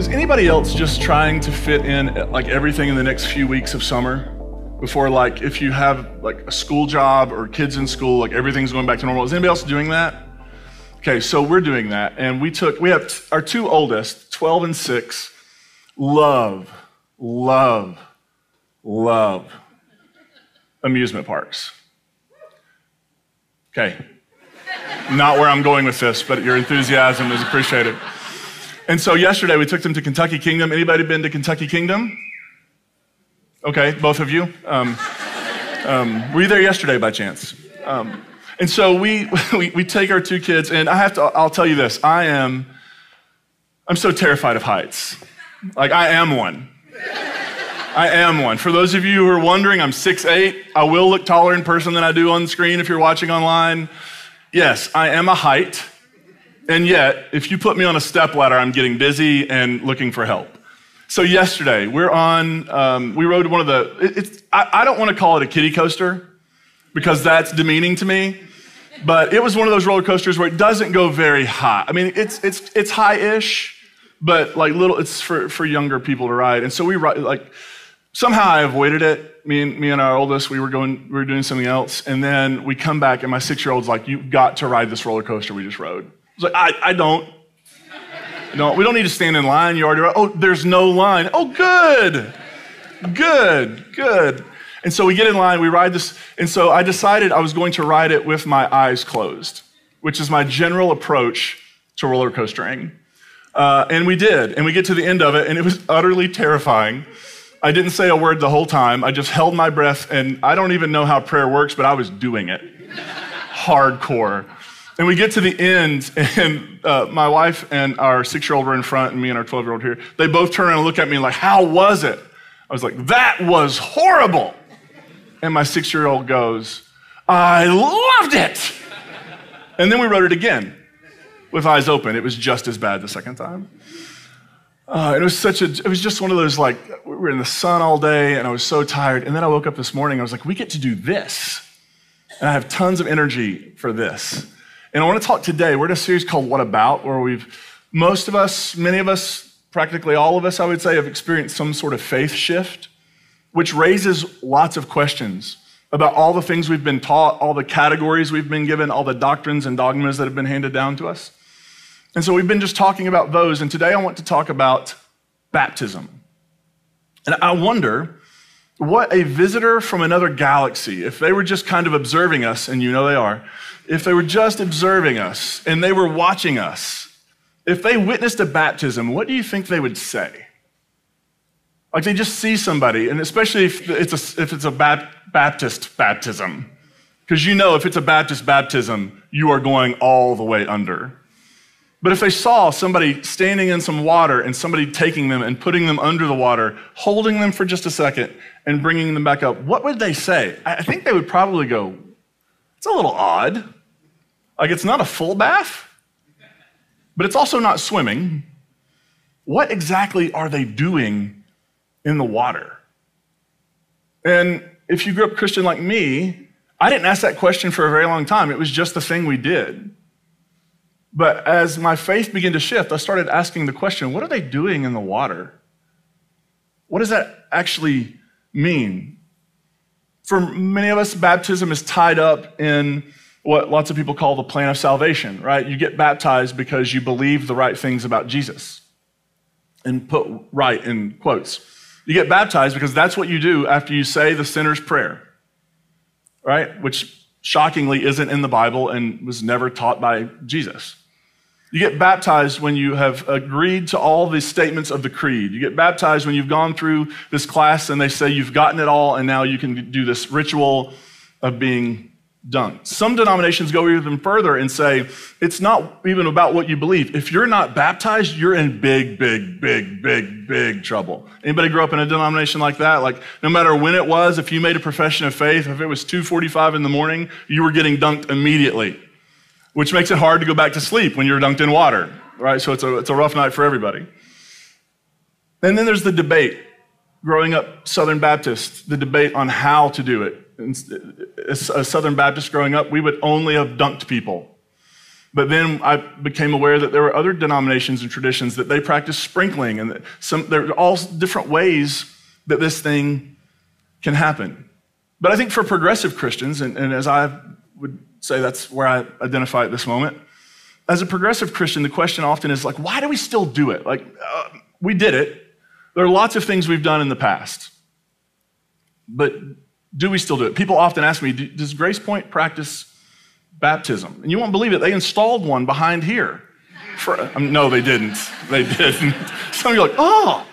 Is anybody else just trying to fit in eh, like everything in the next few weeks of summer? Before like if you have like a school job or kids in school, like everything's going back to normal. Is anybody else doing that? Okay, so we're doing that, and we took we have our two oldest, 12 and 6, love, love, love amusement parks. Okay. Not where I'm going with this, but your enthusiasm is appreciated. And so yesterday we took them to Kentucky Kingdom. Anybody been to Kentucky Kingdom? Okay, both of you. Um, um, were you there yesterday by chance? Um, and so we, we, we take our two kids, and I have to, I'll tell you this I am, I'm so terrified of heights. Like, I am one. I am one. For those of you who are wondering, I'm 6'8. I will look taller in person than I do on the screen if you're watching online. Yes, I am a height. And yet, if you put me on a step ladder, I'm getting busy and looking for help. So yesterday, we're on, um, we rode one of the, it, I, I don't want to call it a kiddie coaster because that's demeaning to me, but it was one of those roller coasters where it doesn't go very high. I mean, it's, it's, it's high-ish, but like little, it's for, for younger people to ride. And so we ride, like, somehow I avoided it. Me and, me and our oldest, we were going, we were doing something else. And then we come back and my six-year-old's like, you've got to ride this roller coaster we just rode. I like, I, I don't. No, we don't need to stand in line. You already, oh, there's no line. Oh, good, good, good. And so we get in line, we ride this. And so I decided I was going to ride it with my eyes closed, which is my general approach to roller coastering. Uh, and we did. And we get to the end of it, and it was utterly terrifying. I didn't say a word the whole time. I just held my breath, and I don't even know how prayer works, but I was doing it hardcore. And we get to the end, and uh, my wife and our six year old were in front, and me and our 12 year old here. They both turn around and look at me like, How was it? I was like, That was horrible. And my six year old goes, I loved it. And then we wrote it again with eyes open. It was just as bad the second time. Uh, it was such a, it was just one of those like, we were in the sun all day and I was so tired. And then I woke up this morning, I was like, we get to do this. And I have tons of energy for this. And I want to talk today. We're in a series called What About, where we've, most of us, many of us, practically all of us, I would say, have experienced some sort of faith shift, which raises lots of questions about all the things we've been taught, all the categories we've been given, all the doctrines and dogmas that have been handed down to us. And so we've been just talking about those. And today I want to talk about baptism. And I wonder what a visitor from another galaxy, if they were just kind of observing us, and you know they are, if they were just observing us and they were watching us, if they witnessed a baptism, what do you think they would say? Like they just see somebody, and especially if it's a, if it's a Baptist baptism, because you know if it's a Baptist baptism, you are going all the way under. But if they saw somebody standing in some water and somebody taking them and putting them under the water, holding them for just a second and bringing them back up, what would they say? I think they would probably go, it's a little odd. Like it's not a full bath, but it's also not swimming. What exactly are they doing in the water? And if you grew up Christian like me, I didn't ask that question for a very long time. It was just the thing we did. But as my faith began to shift, I started asking the question what are they doing in the water? What does that actually mean? For many of us, baptism is tied up in what lots of people call the plan of salvation, right? You get baptized because you believe the right things about Jesus. And put right in quotes. You get baptized because that's what you do after you say the sinner's prayer, right? Which shockingly isn't in the Bible and was never taught by Jesus. You get baptized when you have agreed to all the statements of the creed. You get baptized when you've gone through this class and they say you've gotten it all and now you can do this ritual of being done. Some denominations go even further and say it's not even about what you believe. If you're not baptized, you're in big, big, big, big, big trouble. Anybody grow up in a denomination like that? Like no matter when it was, if you made a profession of faith, if it was 2:45 in the morning, you were getting dunked immediately, which makes it hard to go back to sleep when you're dunked in water, right? So it's a, it's a rough night for everybody. And then there's the debate. Growing up Southern Baptist, the debate on how to do it as a Southern Baptist growing up, we would only have dunked people. But then I became aware that there were other denominations and traditions that they practice sprinkling, and some, there are all different ways that this thing can happen. But I think for progressive Christians, and, and as I would say that's where I identify at this moment, as a progressive Christian, the question often is like, why do we still do it? Like, uh, we did it. There are lots of things we've done in the past. But do we still do it? People often ask me, does Grace Point practice baptism? And you won't believe it, they installed one behind here. For, um, no, they didn't. They didn't. Some of you are like, oh,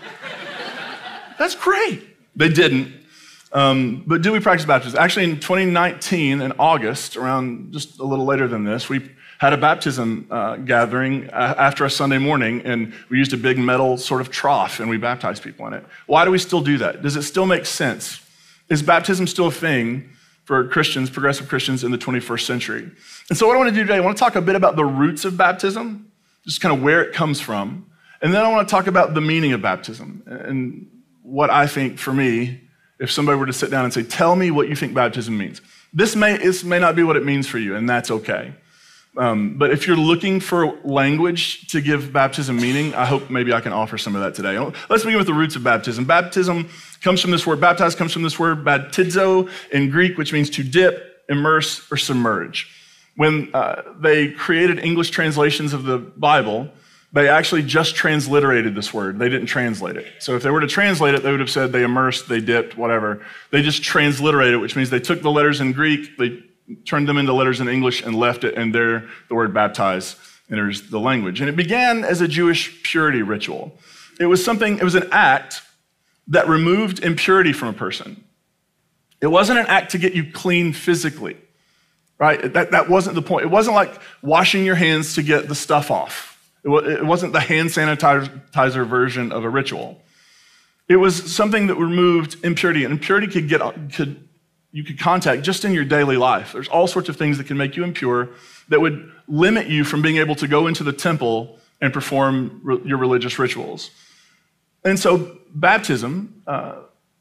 that's great. They didn't. Um, but do we practice baptism? Actually, in 2019, in August, around just a little later than this, we had a baptism uh, gathering uh, after a Sunday morning, and we used a big metal sort of trough and we baptized people in it. Why do we still do that? Does it still make sense? Is baptism still a thing for Christians, progressive Christians in the 21st century? And so, what I want to do today, I want to talk a bit about the roots of baptism, just kind of where it comes from. And then I want to talk about the meaning of baptism and what I think for me, if somebody were to sit down and say, Tell me what you think baptism means. This may, this may not be what it means for you, and that's okay. Um, but if you're looking for language to give baptism meaning, I hope maybe I can offer some of that today. Let's begin with the roots of baptism. Baptism comes from this word, baptize comes from this word baptizo in Greek, which means to dip, immerse, or submerge. When uh, they created English translations of the Bible, they actually just transliterated this word. They didn't translate it. So if they were to translate it, they would have said they immersed, they dipped, whatever. They just transliterated it, which means they took the letters in Greek, they turned them into letters in English and left it, and there the word baptize enters the language. And it began as a Jewish purity ritual. It was something, it was an act that removed impurity from a person. It wasn't an act to get you clean physically, right? That, that wasn't the point. It wasn't like washing your hands to get the stuff off. It wasn't the hand sanitizer version of a ritual. It was something that removed impurity, and impurity could get could you could contact just in your daily life. There's all sorts of things that can make you impure that would limit you from being able to go into the temple and perform your religious rituals. And so, baptism uh,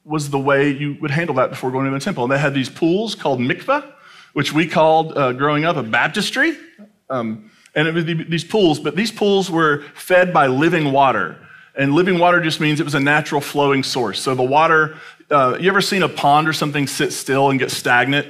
was the way you would handle that before going to the temple. And they had these pools called mikveh, which we called uh, growing up a baptistry. Um, and it was these pools, but these pools were fed by living water. And living water just means it was a natural flowing source. So the water uh, you ever seen a pond or something sit still and get stagnant?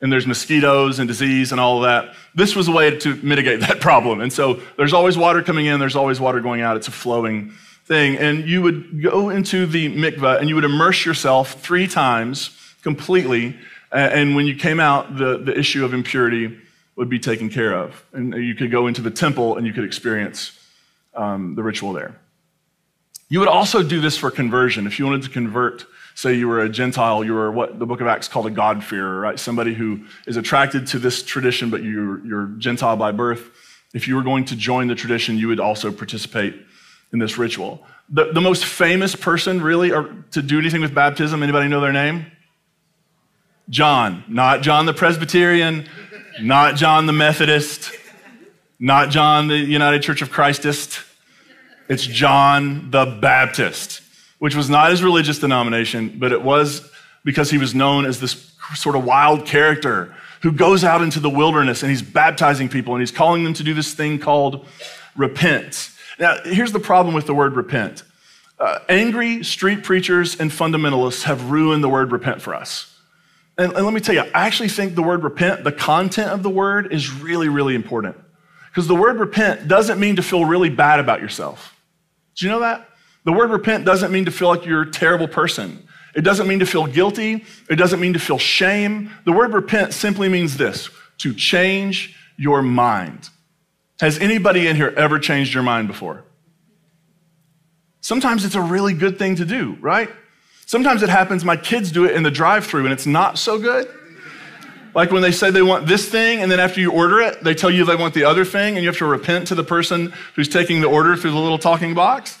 And there's mosquitoes and disease and all of that. This was a way to mitigate that problem. And so there's always water coming in, there's always water going out. It's a flowing thing. And you would go into the mikveh and you would immerse yourself three times completely. And when you came out, the, the issue of impurity would be taken care of. And you could go into the temple and you could experience um, the ritual there. You would also do this for conversion. If you wanted to convert say you were a Gentile, you were what the book of Acts called a God-fearer, right? Somebody who is attracted to this tradition, but you're, you're Gentile by birth. If you were going to join the tradition, you would also participate in this ritual. The, the most famous person, really, or to do anything with baptism, anybody know their name? John. Not John the Presbyterian, not John the Methodist, not John the United Church of Christist. It's John the Baptist which was not his religious denomination, but it was because he was known as this sort of wild character who goes out into the wilderness and he's baptizing people and he's calling them to do this thing called repent. Now, here's the problem with the word repent uh, angry street preachers and fundamentalists have ruined the word repent for us. And, and let me tell you, I actually think the word repent, the content of the word, is really, really important. Because the word repent doesn't mean to feel really bad about yourself. Do you know that? The word repent doesn't mean to feel like you're a terrible person. It doesn't mean to feel guilty. It doesn't mean to feel shame. The word repent simply means this to change your mind. Has anybody in here ever changed your mind before? Sometimes it's a really good thing to do, right? Sometimes it happens, my kids do it in the drive through and it's not so good. Like when they say they want this thing, and then after you order it, they tell you they want the other thing, and you have to repent to the person who's taking the order through the little talking box.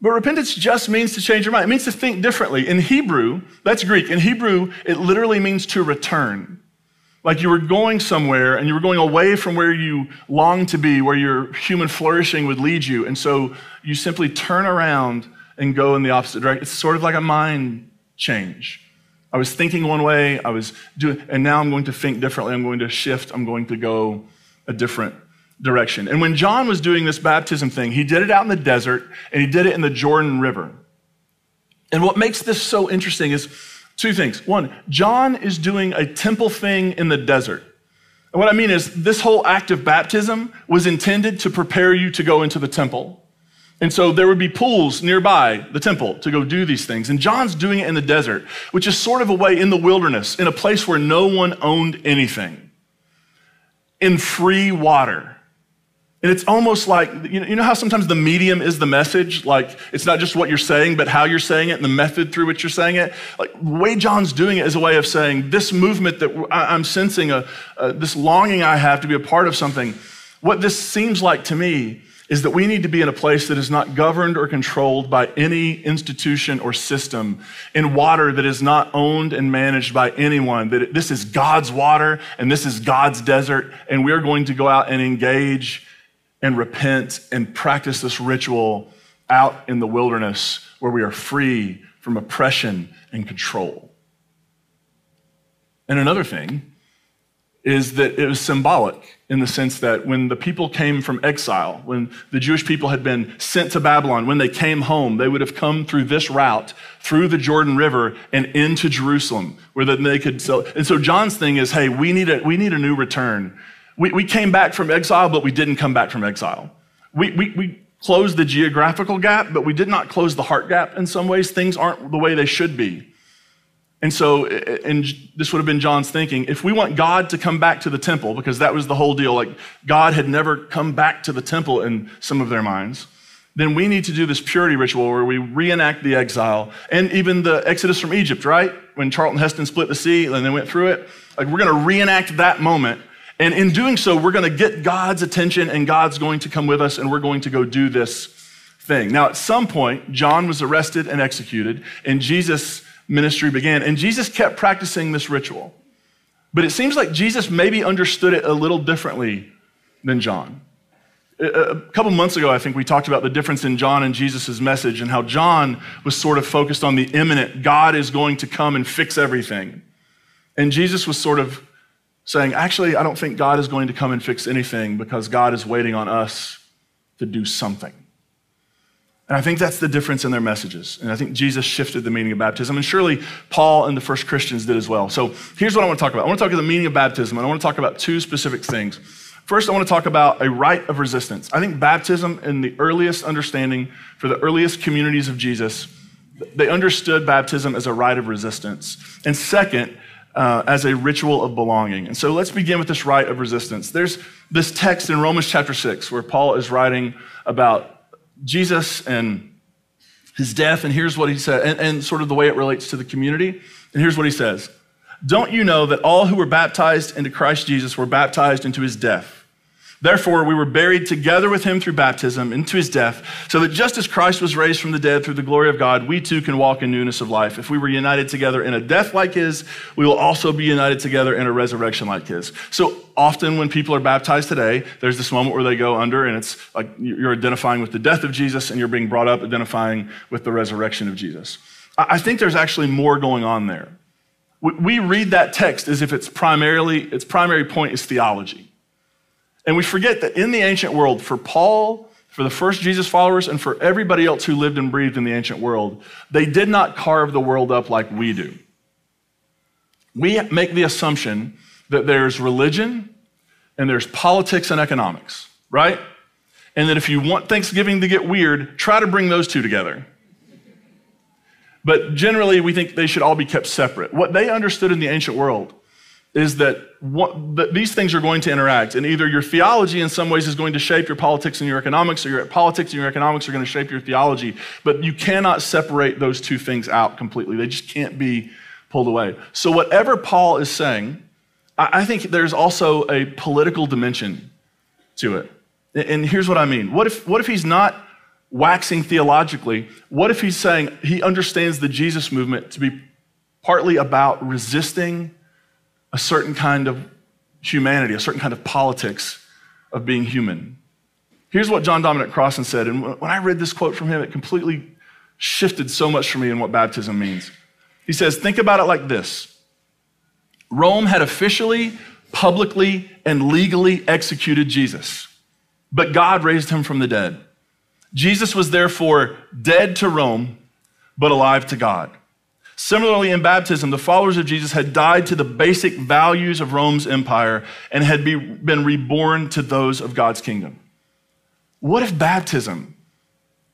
But repentance just means to change your mind. It means to think differently. In Hebrew, that's Greek. In Hebrew, it literally means to return. Like you were going somewhere and you were going away from where you long to be, where your human flourishing would lead you. And so you simply turn around and go in the opposite direction. It's sort of like a mind change. I was thinking one way, I was doing, and now I'm going to think differently. I'm going to shift. I'm going to go a different direction. And when John was doing this baptism thing, he did it out in the desert and he did it in the Jordan River. And what makes this so interesting is two things. One, John is doing a temple thing in the desert. And what I mean is, this whole act of baptism was intended to prepare you to go into the temple. And so there would be pools nearby the temple to go do these things. And John's doing it in the desert, which is sort of a way in the wilderness, in a place where no one owned anything, in free water. And it's almost like, you know, how sometimes the medium is the message? Like, it's not just what you're saying, but how you're saying it and the method through which you're saying it. Like, the way John's doing it is a way of saying, this movement that I'm sensing, a, a, this longing I have to be a part of something, what this seems like to me is that we need to be in a place that is not governed or controlled by any institution or system, in water that is not owned and managed by anyone. That this is God's water and this is God's desert, and we're going to go out and engage and repent and practice this ritual out in the wilderness where we are free from oppression and control. And another thing is that it was symbolic in the sense that when the people came from exile, when the Jewish people had been sent to Babylon, when they came home, they would have come through this route, through the Jordan River and into Jerusalem, where then they could sell. And so John's thing is, hey, we need a, we need a new return. We, we came back from exile, but we didn't come back from exile. We, we, we closed the geographical gap, but we did not close the heart gap in some ways. Things aren't the way they should be. And so, and this would have been John's thinking if we want God to come back to the temple, because that was the whole deal, like God had never come back to the temple in some of their minds, then we need to do this purity ritual where we reenact the exile and even the exodus from Egypt, right? When Charlton Heston split the sea and they went through it. Like, we're going to reenact that moment. And in doing so, we're going to get God's attention and God's going to come with us and we're going to go do this thing. Now, at some point, John was arrested and executed, and Jesus ministry began. And Jesus kept practicing this ritual. But it seems like Jesus maybe understood it a little differently than John. A couple months ago, I think we talked about the difference in John and Jesus' message and how John was sort of focused on the imminent God is going to come and fix everything. And Jesus was sort of saying, actually, I don't think God is going to come and fix anything because God is waiting on us to do something. And I think that's the difference in their messages. And I think Jesus shifted the meaning of baptism. And surely Paul and the first Christians did as well. So here's what I want to talk about I want to talk about the meaning of baptism, and I want to talk about two specific things. First, I want to talk about a rite of resistance. I think baptism, in the earliest understanding for the earliest communities of Jesus, they understood baptism as a rite of resistance. And second, uh, as a ritual of belonging. And so let's begin with this rite of resistance. There's this text in Romans chapter 6 where Paul is writing about Jesus and his death, and here's what he said, and, and, sort of the way it relates to the community. And here's what he says Don't you know that all who were baptized into Christ Jesus were baptized into his death? Therefore, we were buried together with him through baptism into his death, so that just as Christ was raised from the dead through the glory of God, we too can walk in newness of life. If we were united together in a death like his, we will also be united together in a resurrection like his. So often when people are baptized today, there's this moment where they go under, and it's like you're identifying with the death of Jesus, and you're being brought up identifying with the resurrection of Jesus. I think there's actually more going on there. We read that text as if it's primarily, its primary point is theology. And we forget that in the ancient world, for Paul, for the first Jesus followers, and for everybody else who lived and breathed in the ancient world, they did not carve the world up like we do. We make the assumption that there's religion and there's politics and economics, right? And that if you want Thanksgiving to get weird, try to bring those two together. But generally, we think they should all be kept separate. What they understood in the ancient world is that, what, that these things are going to interact. And either your theology in some ways is going to shape your politics and your economics, or your politics and your economics are going to shape your theology. But you cannot separate those two things out completely. They just can't be pulled away. So, whatever Paul is saying, I think there's also a political dimension to it. And here's what I mean. What if, what if he's not waxing theologically? What if he's saying he understands the Jesus movement to be partly about resisting a certain kind of humanity, a certain kind of politics of being human. Here's what John Dominic Crossan said, and when I read this quote from him, it completely shifted so much for me in what baptism means. He says, Think about it like this Rome had officially, publicly, and legally executed Jesus. but God raised him from the dead. Jesus was therefore dead to Rome, but alive to God. Similarly, in baptism, the followers of Jesus had died to the basic values of Rome's empire and had be, been reborn to those of God's kingdom. What if baptism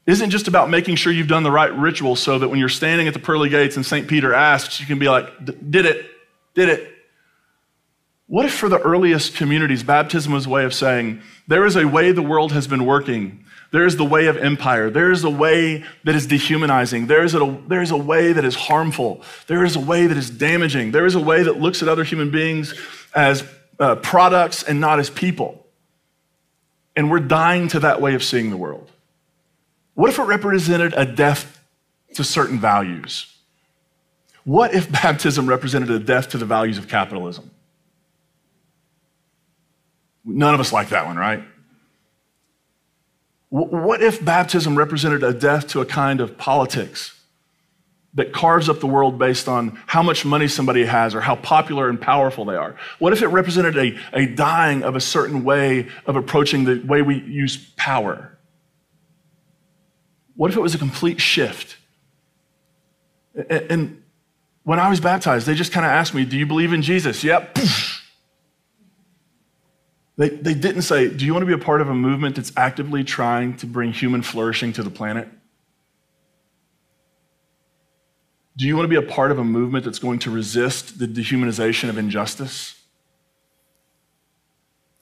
isn't just about making sure you've done the right ritual so that when you're standing at the pearly gates and St. Peter asks, you can be like, did it, did it. What if for the earliest communities, baptism was a way of saying, there is a way the world has been working. There is the way of empire. There is a way that is dehumanizing. There is, a, there is a way that is harmful. There is a way that is damaging. There is a way that looks at other human beings as uh, products and not as people. And we're dying to that way of seeing the world. What if it represented a death to certain values? What if baptism represented a death to the values of capitalism? None of us like that one, right? What if baptism represented a death to a kind of politics that carves up the world based on how much money somebody has or how popular and powerful they are? What if it represented a, a dying of a certain way of approaching the way we use power? What if it was a complete shift? And when I was baptized, they just kind of asked me, Do you believe in Jesus? Yep. They, they didn't say, Do you want to be a part of a movement that's actively trying to bring human flourishing to the planet? Do you want to be a part of a movement that's going to resist the dehumanization of injustice?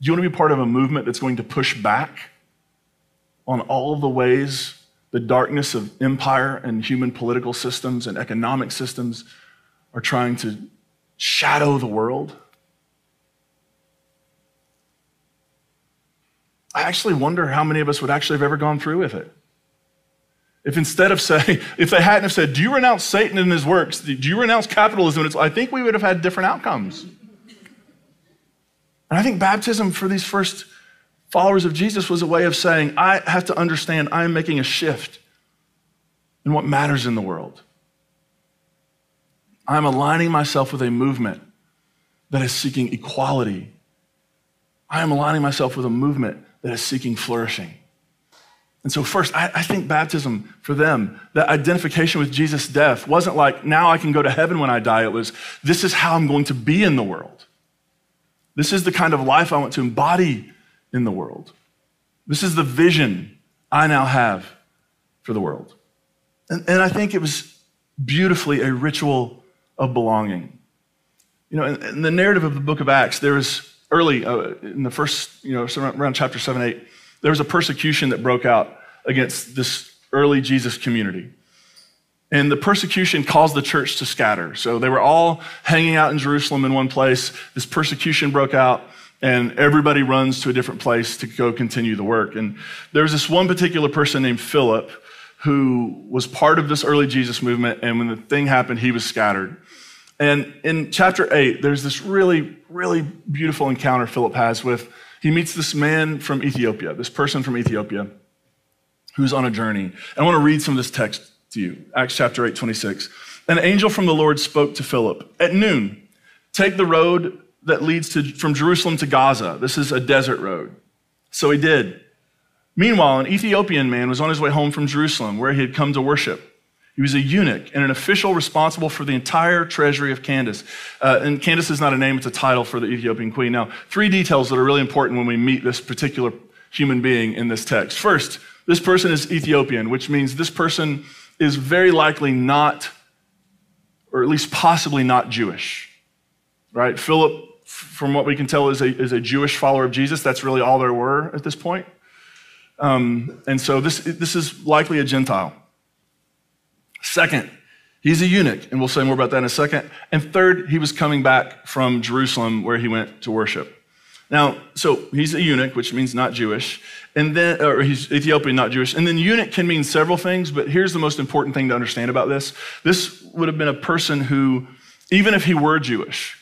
Do you want to be part of a movement that's going to push back on all the ways the darkness of empire and human political systems and economic systems are trying to shadow the world? I actually wonder how many of us would actually have ever gone through with it. If instead of saying, if they hadn't have said, Do you renounce Satan and his works? Do you renounce capitalism? I think we would have had different outcomes. And I think baptism for these first followers of Jesus was a way of saying, I have to understand I am making a shift in what matters in the world. I'm aligning myself with a movement that is seeking equality. I am aligning myself with a movement that is seeking flourishing. And so, first, I, I, think baptism for them, that identification with Jesus' death, wasn't like, now I can go to heaven when I die. It was, this is how I'm going to be in the world. This is the kind of life I want to embody in the world. This is the vision I now have for the world. And, and I think it was beautifully a ritual of belonging. You know, in, in the narrative of the book of Acts, there is early uh, in the first, you know, around chapter 7, 8, there was a persecution that broke out against this early Jesus community. And the persecution caused the church to scatter. So they were all hanging out in Jerusalem in one place. This persecution broke out, and everybody runs to a different place to go continue the work. And there was this one particular person named Philip who was part of this early Jesus movement. And when the thing happened, he was scattered. And in chapter 8, there's this really, really beautiful encounter Philip has with, he meets this man from Ethiopia, this person from Ethiopia who's on a journey. And I want to read some of this text to you Acts chapter 8, 26. An angel from the Lord spoke to Philip At noon, take the road that leads to, from Jerusalem to Gaza. This is a desert road. So he did. Meanwhile, an Ethiopian man was on his way home from Jerusalem, where he had come to worship. He was a eunuch and an official responsible for the entire treasury of Candace. Uh, and Candace is not a name, it's a title for the Ethiopian queen. Now, three details that are really important when we meet this particular human being in this text. First, this person is Ethiopian, which means this person is very likely not, or at least possibly not Jewish. Right? Philip, from what we can tell, is a, is a Jewish follower of Jesus. That's really all there were at this point. Um, and so this, this is likely a Gentile. Second, he's a eunuch, and we'll say more about that in a second. And third, he was coming back from Jerusalem where he went to worship. Now, so he's a eunuch, which means not Jewish, and then, or he's Ethiopian, not Jewish. And then eunuch can mean several things, but here's the most important thing to understand about this. This would have been a person who, even if he were Jewish,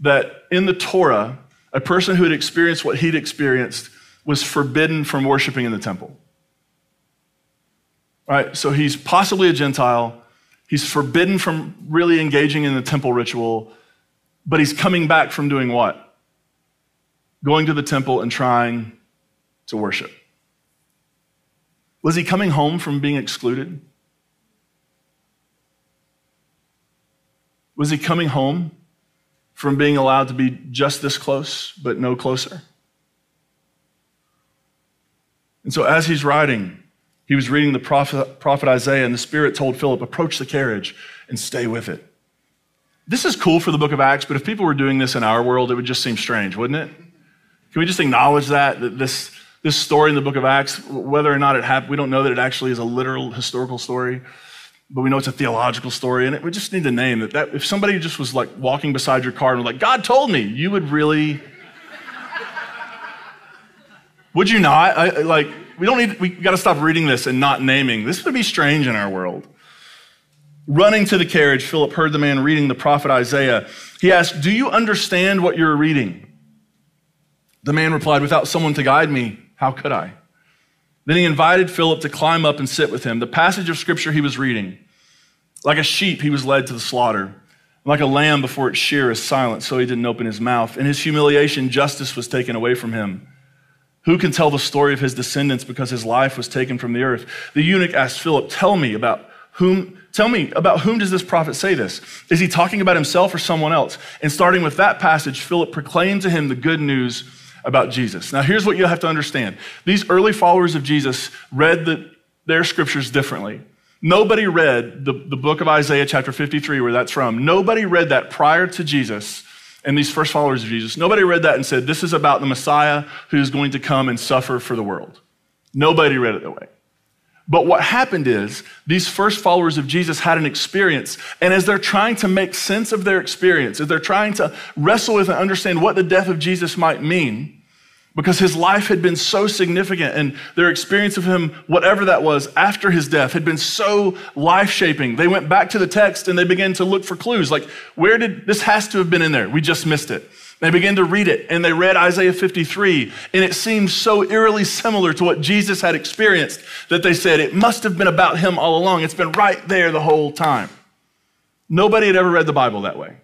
that in the Torah, a person who had experienced what he'd experienced was forbidden from worshiping in the temple. Right? So he's possibly a Gentile. He's forbidden from really engaging in the temple ritual, but he's coming back from doing what? Going to the temple and trying to worship? Was he coming home from being excluded? Was he coming home from being allowed to be just this close, but no closer? And so, as he's writing, he was reading the prophet, prophet, Isaiah, and the Spirit told Philip, Approach the carriage and stay with it. This is cool for the book of Acts, but if people were doing this in our world, it would just seem strange, wouldn't it? Can we just acknowledge that? That this, this story in the book of Acts, whether or not it happened, we don't know that it actually is a literal historical story but we know it's a theological story, and it, we just need to name it. That if somebody just was like walking beside your car and was like, "God told me," you would really, would you not? I, like, we don't need. We got to stop reading this and not naming. This would be strange in our world. Running to the carriage, Philip heard the man reading the prophet Isaiah. He asked, "Do you understand what you're reading?" The man replied, "Without someone to guide me, how could I?" Then he invited Philip to climb up and sit with him. The passage of scripture he was reading like a sheep, he was led to the slaughter. Like a lamb before its shear is silent, so he didn't open his mouth. In his humiliation, justice was taken away from him. Who can tell the story of his descendants because his life was taken from the earth? The eunuch asked Philip, Tell me about whom, tell me about whom does this prophet say this? Is he talking about himself or someone else? And starting with that passage, Philip proclaimed to him the good news about Jesus. Now, here's what you have to understand these early followers of Jesus read the, their scriptures differently. Nobody read the, the book of Isaiah, chapter 53, where that's from. Nobody read that prior to Jesus and these first followers of Jesus. Nobody read that and said, This is about the Messiah who's going to come and suffer for the world. Nobody read it that way. But what happened is these first followers of Jesus had an experience. And as they're trying to make sense of their experience, as they're trying to wrestle with and understand what the death of Jesus might mean, because his life had been so significant and their experience of him, whatever that was, after his death had been so life shaping. They went back to the text and they began to look for clues like, where did this has to have been in there? We just missed it. They began to read it and they read Isaiah 53, and it seemed so eerily similar to what Jesus had experienced that they said it must have been about him all along. It's been right there the whole time. Nobody had ever read the Bible that way.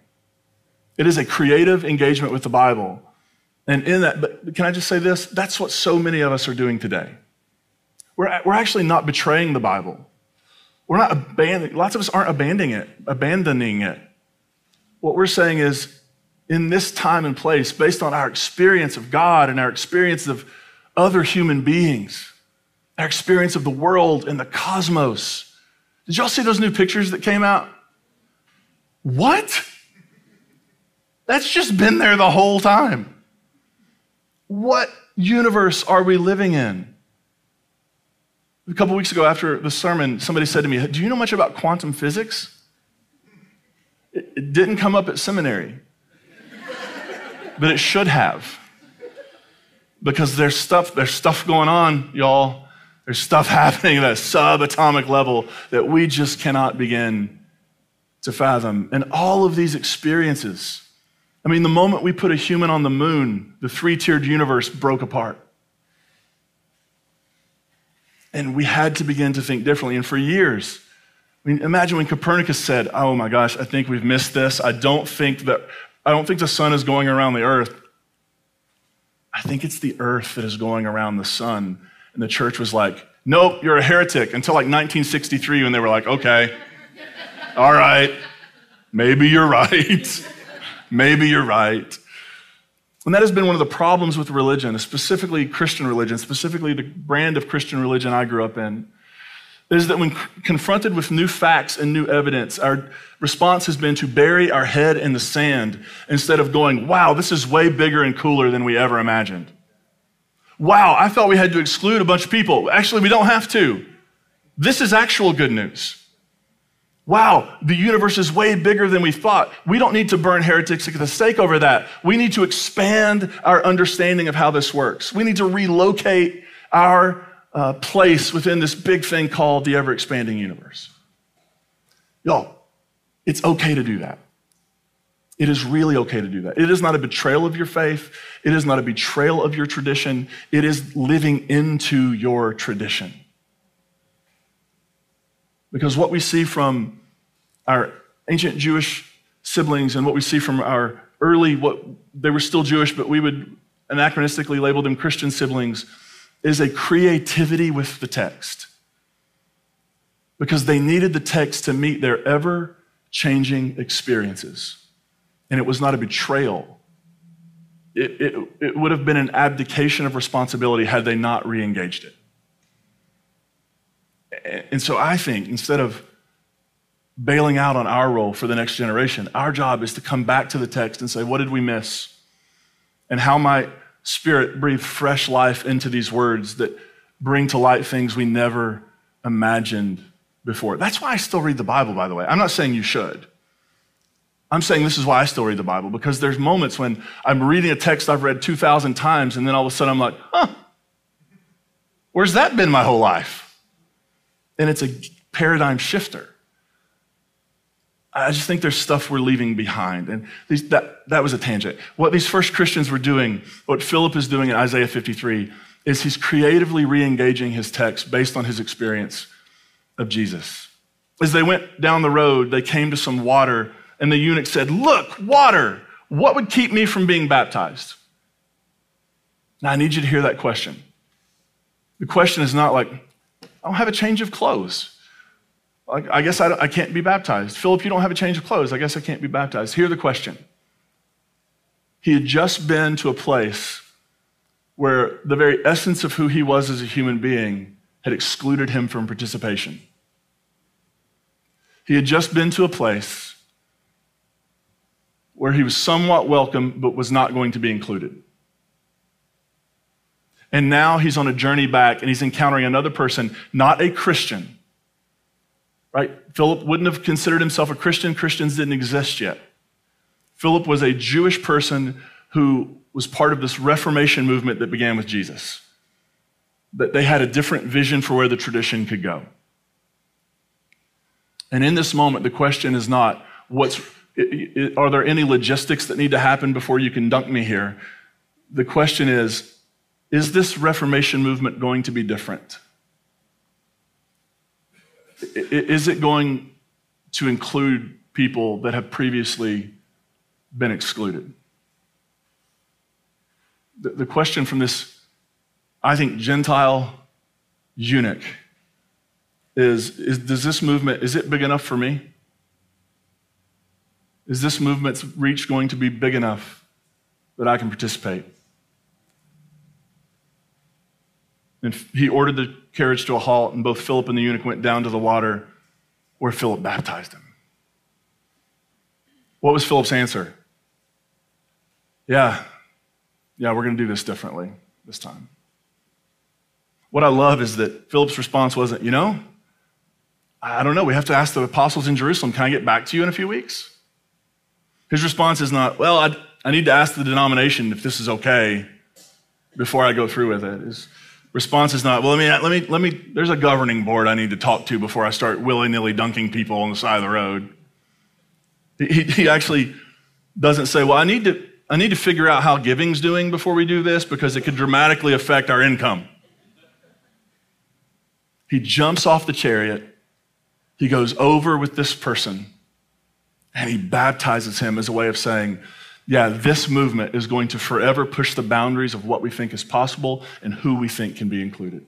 It is a creative engagement with the Bible and in that, but can I just say this? That's what so many of us are doing today. We're, we're actually not betraying the Bible. We're not abandoning, lots of us aren't abandoning it, abandoning it. What we're saying is, in this time and place, based on our experience of God and our experience of other human beings, our experience of the world and the cosmos. Did y'all see those new pictures that came out? What? That's just been there the whole time. What universe are we living in? A couple weeks ago, after the sermon, somebody said to me, Do you know much about quantum physics? It, didn't come up at seminary, but it should have. Because there's stuff, there's stuff going on, y'all. There's stuff happening at a subatomic level that we just cannot begin to fathom. And all of these experiences I mean, the moment we put a human on the moon, the three tiered universe broke apart. And we had to begin to think differently. And for years, I mean, imagine when Copernicus said, Oh my gosh, I think we've missed this. I don't think that, I don't think the sun is going around the earth. I think it's the earth that is going around the sun. And the church was like, Nope, you're a heretic. Until like 1963 when they were like, Okay, all right, maybe you're right. Maybe you're right. And that has been one of the problems with religion, specifically Christian religion, specifically the brand of Christian religion I grew up in, is that when confronted with new facts and new evidence, our response has been to bury our head in the sand instead of going, wow, this is way bigger and cooler than we ever imagined. Wow, I thought we had to exclude a bunch of people. Actually, we don't have to. This is actual good news. Wow, the universe is way bigger than we thought. We don't need to burn heretics at the stake over that. We need to expand our understanding of how this works. We need to relocate our uh, place within this big thing called the ever expanding universe. Y'all, it's okay to do that. It is really okay to do that. It is not a betrayal of your faith. It is not a betrayal of your tradition. It is living into your tradition. Because what we see from our ancient Jewish siblings and what we see from our early, what they were still Jewish, but we would anachronistically label them Christian siblings, is a creativity with the text because they needed the text to meet their ever changing experiences. And it was not a betrayal, it, it, it, would have been an abdication of responsibility had they not re engaged it. And so I think instead of bailing out on our role for the next generation, our job is to come back to the text and say, what did we miss? And how might Spirit breathe fresh life into these words that bring to light things we never imagined before? That's why I still read the Bible, by the way. I'm not saying you should. I'm saying this is why I still read the Bible, because there's moments when I'm reading a text I've read 2,000 times, and then all of a sudden I'm like, huh, where's that been my whole life? And it's a paradigm shifter. I just think there's stuff we're leaving behind. And these, that, that was a tangent. What these first Christians were doing, what Philip is doing in Isaiah 53, is he's creatively re engaging his text based on his experience of Jesus. As they went down the road, they came to some water and the eunuch said, Look, water, what would keep me from being baptized? Now, I need you to hear that question. The question is not like, I don't have a change of clothes. I guess I, can't be baptized. Philip, you don't have a change of clothes. I guess I can't be baptized. Hear the question. He had just been to a place where the very essence of who he was as a human being had excluded him from participation. He had just been to a place where he was somewhat welcome but was not going to be included. And now he's on a journey back and he's encountering another person, not a Christian. Right? Philip wouldn't have considered himself a Christian. Christians didn't exist yet. Philip was a Jewish person who was part of this Reformation movement that began with Jesus. That they had a different vision for where the tradition could go. And in this moment, the question is not what's are there any logistics that need to happen before you can dunk me here? The question is Is this Reformation movement going to be different? Is it going to include people that have previously been excluded? The question from this, I think, Gentile eunuch is, is does this movement, is it big enough for me? Is this movement's reach going to be big enough that I can participate? And he ordered the carriage to a halt, and both Philip and the eunuch went down to the water where Philip baptized him. What was Philip's answer? Yeah, yeah, we're going to do this differently this time. What I love is that Philip's response wasn't, you know, I don't know, we have to ask the apostles in Jerusalem, can I get back to you in a few weeks? His response is not, well, I, I need to ask the denomination if this is okay before I go through with it. His response is not, well, let me, let me, let me, there's a governing board I need to talk to before I start willy nilly dunking people on the side of the road. He, he actually doesn't say, well, I need to, I need to figure out how giving's doing before we do this because it could dramatically affect our income. He jumps off the chariot. He goes over with this person and he baptizes him as a way of saying, yeah, this movement is going to forever push the boundaries of what we think is possible and who we think can be included.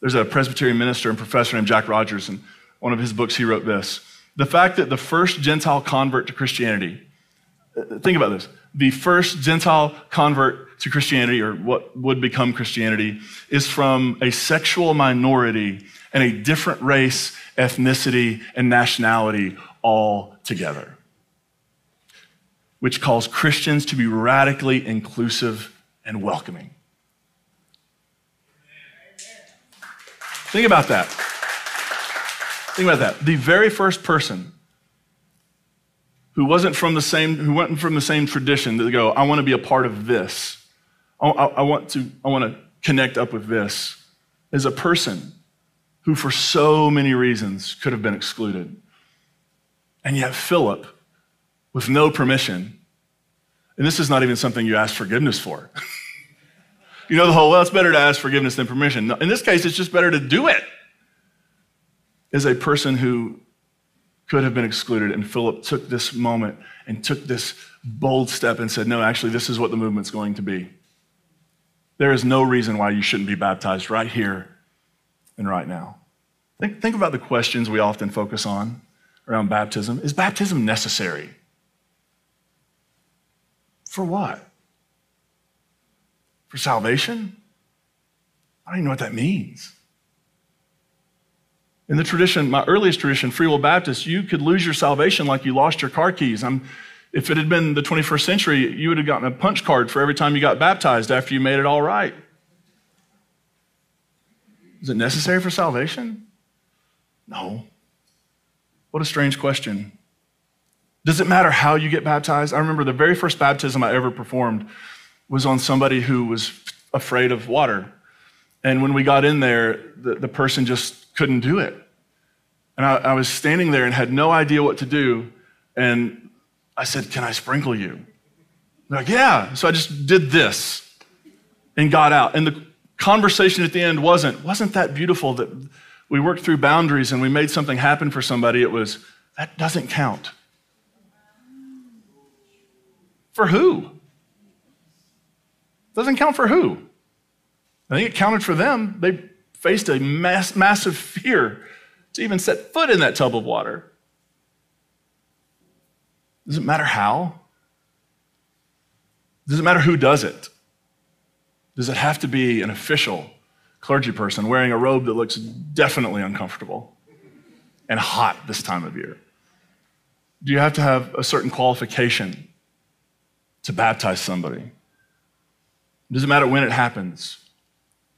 There's a Presbyterian minister and professor named Jack Rogers, and one of his books, he wrote this. The fact that the first Gentile convert to Christianity, uh, think about this, the first Gentile convert to Christianity, or what would become Christianity, is from a sexual minority and a different race, ethnicity, and nationality all together, which calls Christians to be radically inclusive and welcoming. Think about that. Think about that. The very first person who wasn't from the same, who went from the same tradition to go, I want to be a part of this. I, I, I want to, I want to connect up with this, is a person who, for so many reasons, could have been excluded. And yet, Philip, with no permission, and this is not even something you ask forgiveness for. you know the whole, well, it's better to ask forgiveness than permission. In this case, it's just better to do it. Is a person who could have been excluded, and Philip took this moment and took this bold step and said, No, actually, this is what the movement's going to be. there is no reason why you shouldn't be baptized right here and right now. Think, think about the questions we often focus on around baptism. Is baptism necessary? For what? For salvation? I don't even know what that means. In the tradition, my earliest tradition, Free Will Baptist, you could lose your salvation like you lost your car keys. I'm, if it had been the 21st century, you would have gotten a punch card for every time you got baptized after you made it all right. Is it necessary for salvation? No. What a strange question. Does it matter how you get baptized? I remember the very first baptism I ever performed was on somebody who was afraid of water. And when we got in there, the, the person just couldn't do it. And I, I was standing there and had no idea what to do. And I said, Can I sprinkle you? They're like, Yeah. So I just did this and got out. And the conversation at the end wasn't, Wasn't that beautiful that we worked through boundaries and we made something happen for somebody? It was, That doesn't count. For who? Doesn't count for who? I think it counted for them. They faced a mass, massive fear to even set foot in that tub of water. Does it matter how? Does it matter who does it? Does it have to be an official clergy person wearing a robe that looks definitely uncomfortable and hot this time of year? Do you have to have a certain qualification to baptize somebody? It matter when it happens?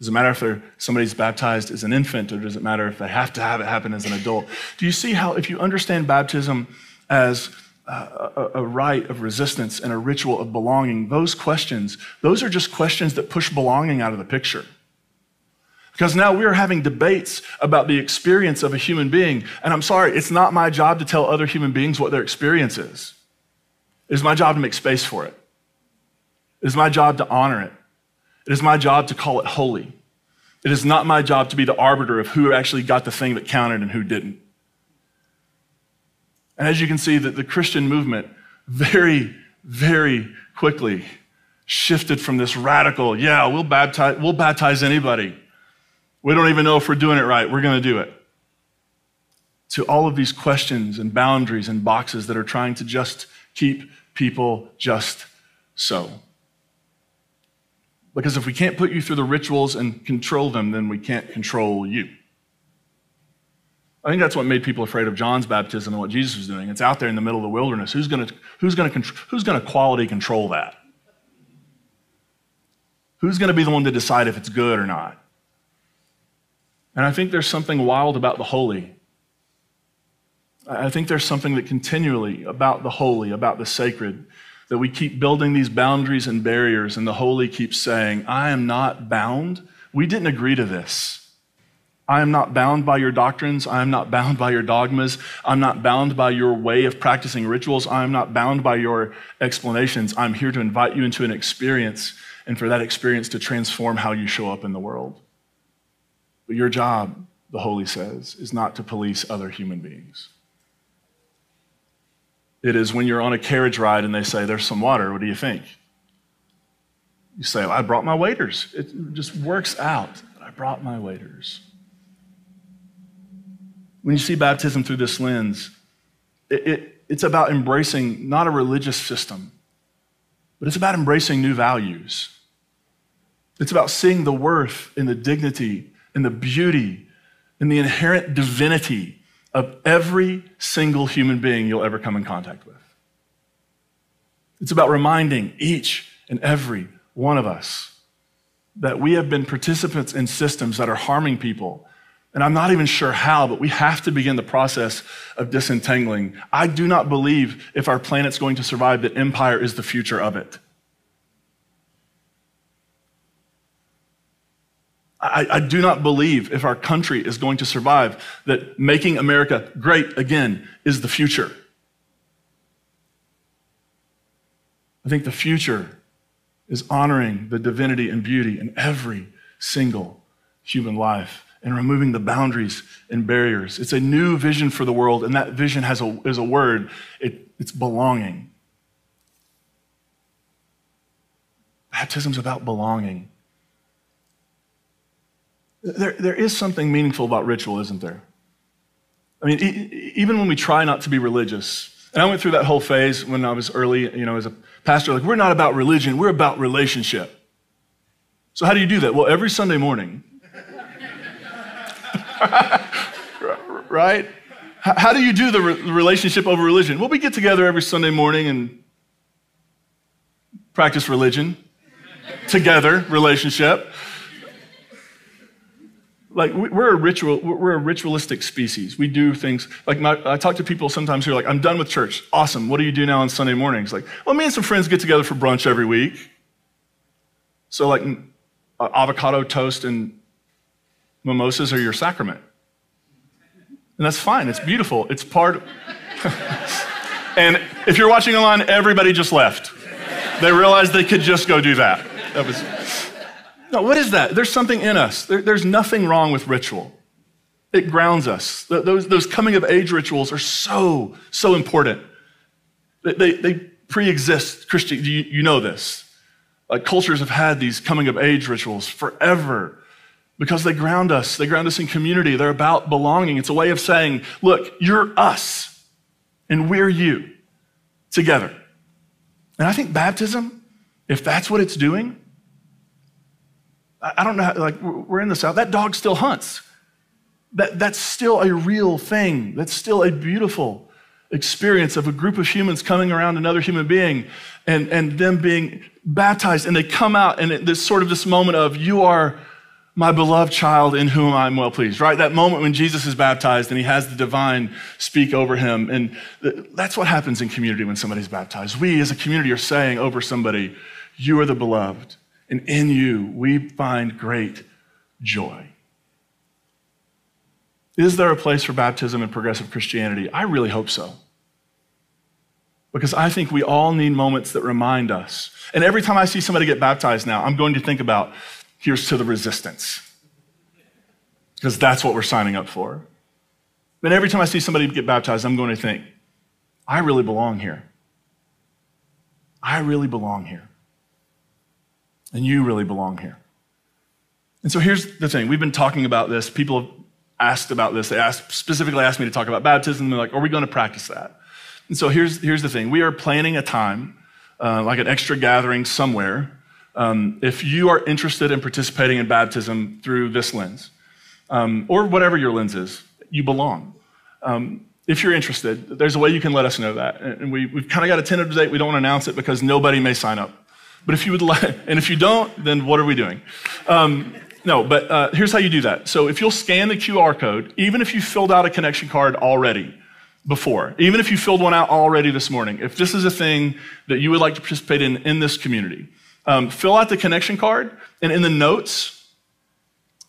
It matter if somebody's baptized as an infant, or does it matter if they have to have it happen as an adult? Do you see how, if you understand baptism as uh, a, a, rite of resistance and a ritual of belonging, those questions, those are just questions that push belonging out of the picture. Because now we are having debates about the experience of a human being. And I'm sorry, it's not my job to tell other human beings what their experience is. It is my job to make space for it. It is my job to honor it. It is my job to call it holy. It is not my job to be the arbiter of who actually got the thing that counted and who didn't. And as you can see, that the Christian movement very, very quickly shifted from this radical, yeah, we'll baptize, we'll baptize anybody. We don't even know if we're doing it right. We're going to do it. To all of these questions and boundaries and boxes that are trying to just keep people just so. Because if we can't put you through the rituals and control them, then we can't control you. I think that's what made people afraid of John's baptism and what Jesus was doing. It's out there in the middle of the wilderness. Who's going to, who's going to, who's going to quality control that? Who's going to be the one to decide if it's good or not? And I think there's something wild about the holy. I think there's something that continually about the holy, about the sacred, that we keep building these boundaries and barriers, and the holy keeps saying, I am not bound. We didn't agree to this. I am not bound by your doctrines. I am not bound by your dogmas. I'm not bound by your way of practicing rituals. I am not bound by your explanations. I'm here to invite you into an experience and for that experience to transform how you show up in the world. But your job, the Holy says, is not to police other human beings. It is when you're on a carriage ride and they say, There's some water. What do you think? You say, well, I brought my waiters. It just works out. I brought my waiters. When you see baptism through this lens, it, it, it's about embracing not a religious system, but it's about embracing new values. It's about seeing the worth and the dignity and the beauty and the inherent divinity of every single human being you'll ever come in contact with. It's about reminding each and every one of us that we have been participants in systems that are harming people and I'm not even sure how, but we have to begin the process of disentangling. I do not believe if our planet's going to survive that empire is the future of it. I, I, do not believe if our country is going to survive that making America great again is the future. I think the future is honoring the divinity and beauty in every single human life and removing the boundaries and barriers. It's a new vision for the world, and that vision has a, is a word it, it's belonging. Baptism's about belonging. There, there is something meaningful about ritual, isn't there? I mean, e- even when we try not to be religious, and I went through that whole phase when I was early, you know, as a pastor, like, we're not about religion, we're about relationship. So, how do you do that? Well, every Sunday morning, right? How do you do the relationship over religion? Well, we get together every Sunday morning and practice religion together, relationship. Like we're a ritual, we're a ritualistic species. We do things like my, I talk to people sometimes who are like, "I'm done with church. Awesome. What do you do now on Sunday mornings?" Like, well, me and some friends get together for brunch every week. So like, uh, avocado toast and mimosas are your sacrament. And that's fine, it's beautiful. It's part. and if you're watching online, everybody just left. They realized they could just go do that. That was. No, what is that? There's something in us. There, there's nothing wrong with ritual. It grounds us. Those, those coming of age rituals are so, so important. They, they, they pre exist Christian. You, you know this. Like cultures have had these coming of age rituals forever because they ground us. They ground us in community. They're about belonging. It's a way of saying, look, you're us and we're you together. And I think baptism, if that's what it's doing, I don't know, how, like we're in the South, that dog still hunts. That, that's still a real thing. That's still a beautiful experience of a group of humans coming around another human being and, and them being baptized. And they come out and this sort of this moment of, you are my beloved child in whom I'm well pleased, right? That moment when Jesus is baptized and he has the divine speak over him. And that's what happens in community when somebody's baptized. We as a community are saying over somebody, You are the beloved, and in you we find great joy. Is there a place for baptism in progressive Christianity? I really hope so. Because I think we all need moments that remind us. And every time I see somebody get baptized now, I'm going to think about here's to the resistance. Because that's what we're signing up for. And every time I see somebody get baptized, I'm going to think, I really belong here. I really belong here. And you really belong here. And so here's the thing we've been talking about this. People have asked about this. They asked, specifically asked me to talk about baptism. They're like, are we going to practice that? And so here's, here's the thing we are planning a time, uh, like an extra gathering somewhere, um, if you are interested in participating in baptism through this lens, um, or whatever your lens is, you belong. Um, if you're interested, there's a way you can let us know that. And we, have kind of got a tentative date. We don't want to announce it because nobody may sign up. But if you would like, and if you don't, then what are we doing? Um, no, but uh, here's how you do that. So if you'll scan the QR code, even if you filled out a connection card already before, even if you filled one out already this morning, if this is a thing that you would like to participate in in this community, um, fill out the connection card, and in the notes,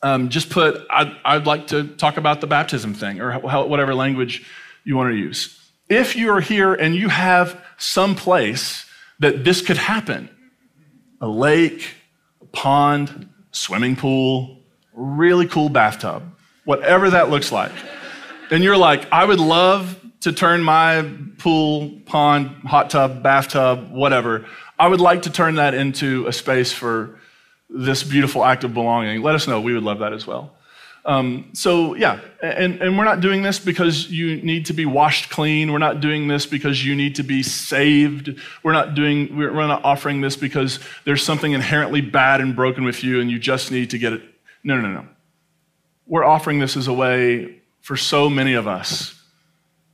um, just put, I'd, I'd, like to talk about the baptism thing, or how, whatever language you want to use. If you are here and you have some place that this could happen, a lake, a pond, swimming pool, really cool bathtub, whatever that looks like, and you're like, I would love to turn my pool, pond, hot tub, bathtub, whatever, I would like to turn that into a space for this beautiful act of belonging. Let us know. We would love that as well. Um, so, yeah, and, and we're not doing this because you need to be washed clean. We're not doing this because you need to be saved. We're not doing, we're not offering this because there's something inherently bad and broken with you and you just need to get it. No, no, no. We're offering this as a way for so many of us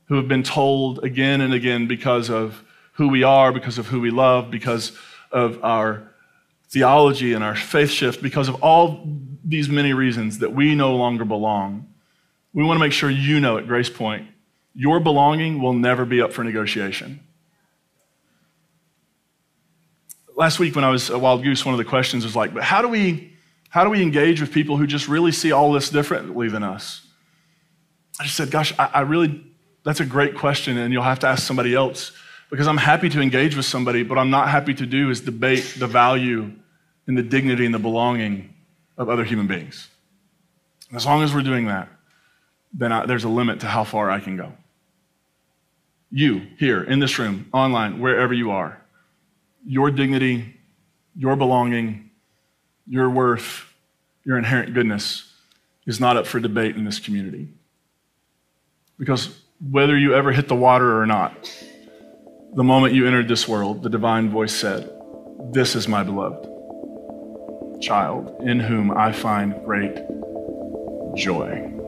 who have been told again and again because of who we are, because of who we love, because of our theology and our faith shift, because of all these many reasons that we no longer belong. We want to make sure you know at Grace Point, your belonging will never be up for negotiation. Last week when I was a Wild Goose, one of the questions was like, but how do we how do we engage with people who just really see all this differently than us? I just said, gosh, I, I really, that's a great question, and you'll have to ask somebody else because I'm happy to engage with somebody, but I'm not happy to do is debate the value and the dignity and the belonging of other human beings. And as long as we're doing that, then I, there's a limit to how far I can go. You, here, in this room, online, wherever you are, your dignity, your belonging, your worth, your inherent goodness is not up for debate in this community. Because whether you ever hit the water or not, the moment you entered this world, the divine voice said, This is my beloved child, in whom I find great joy.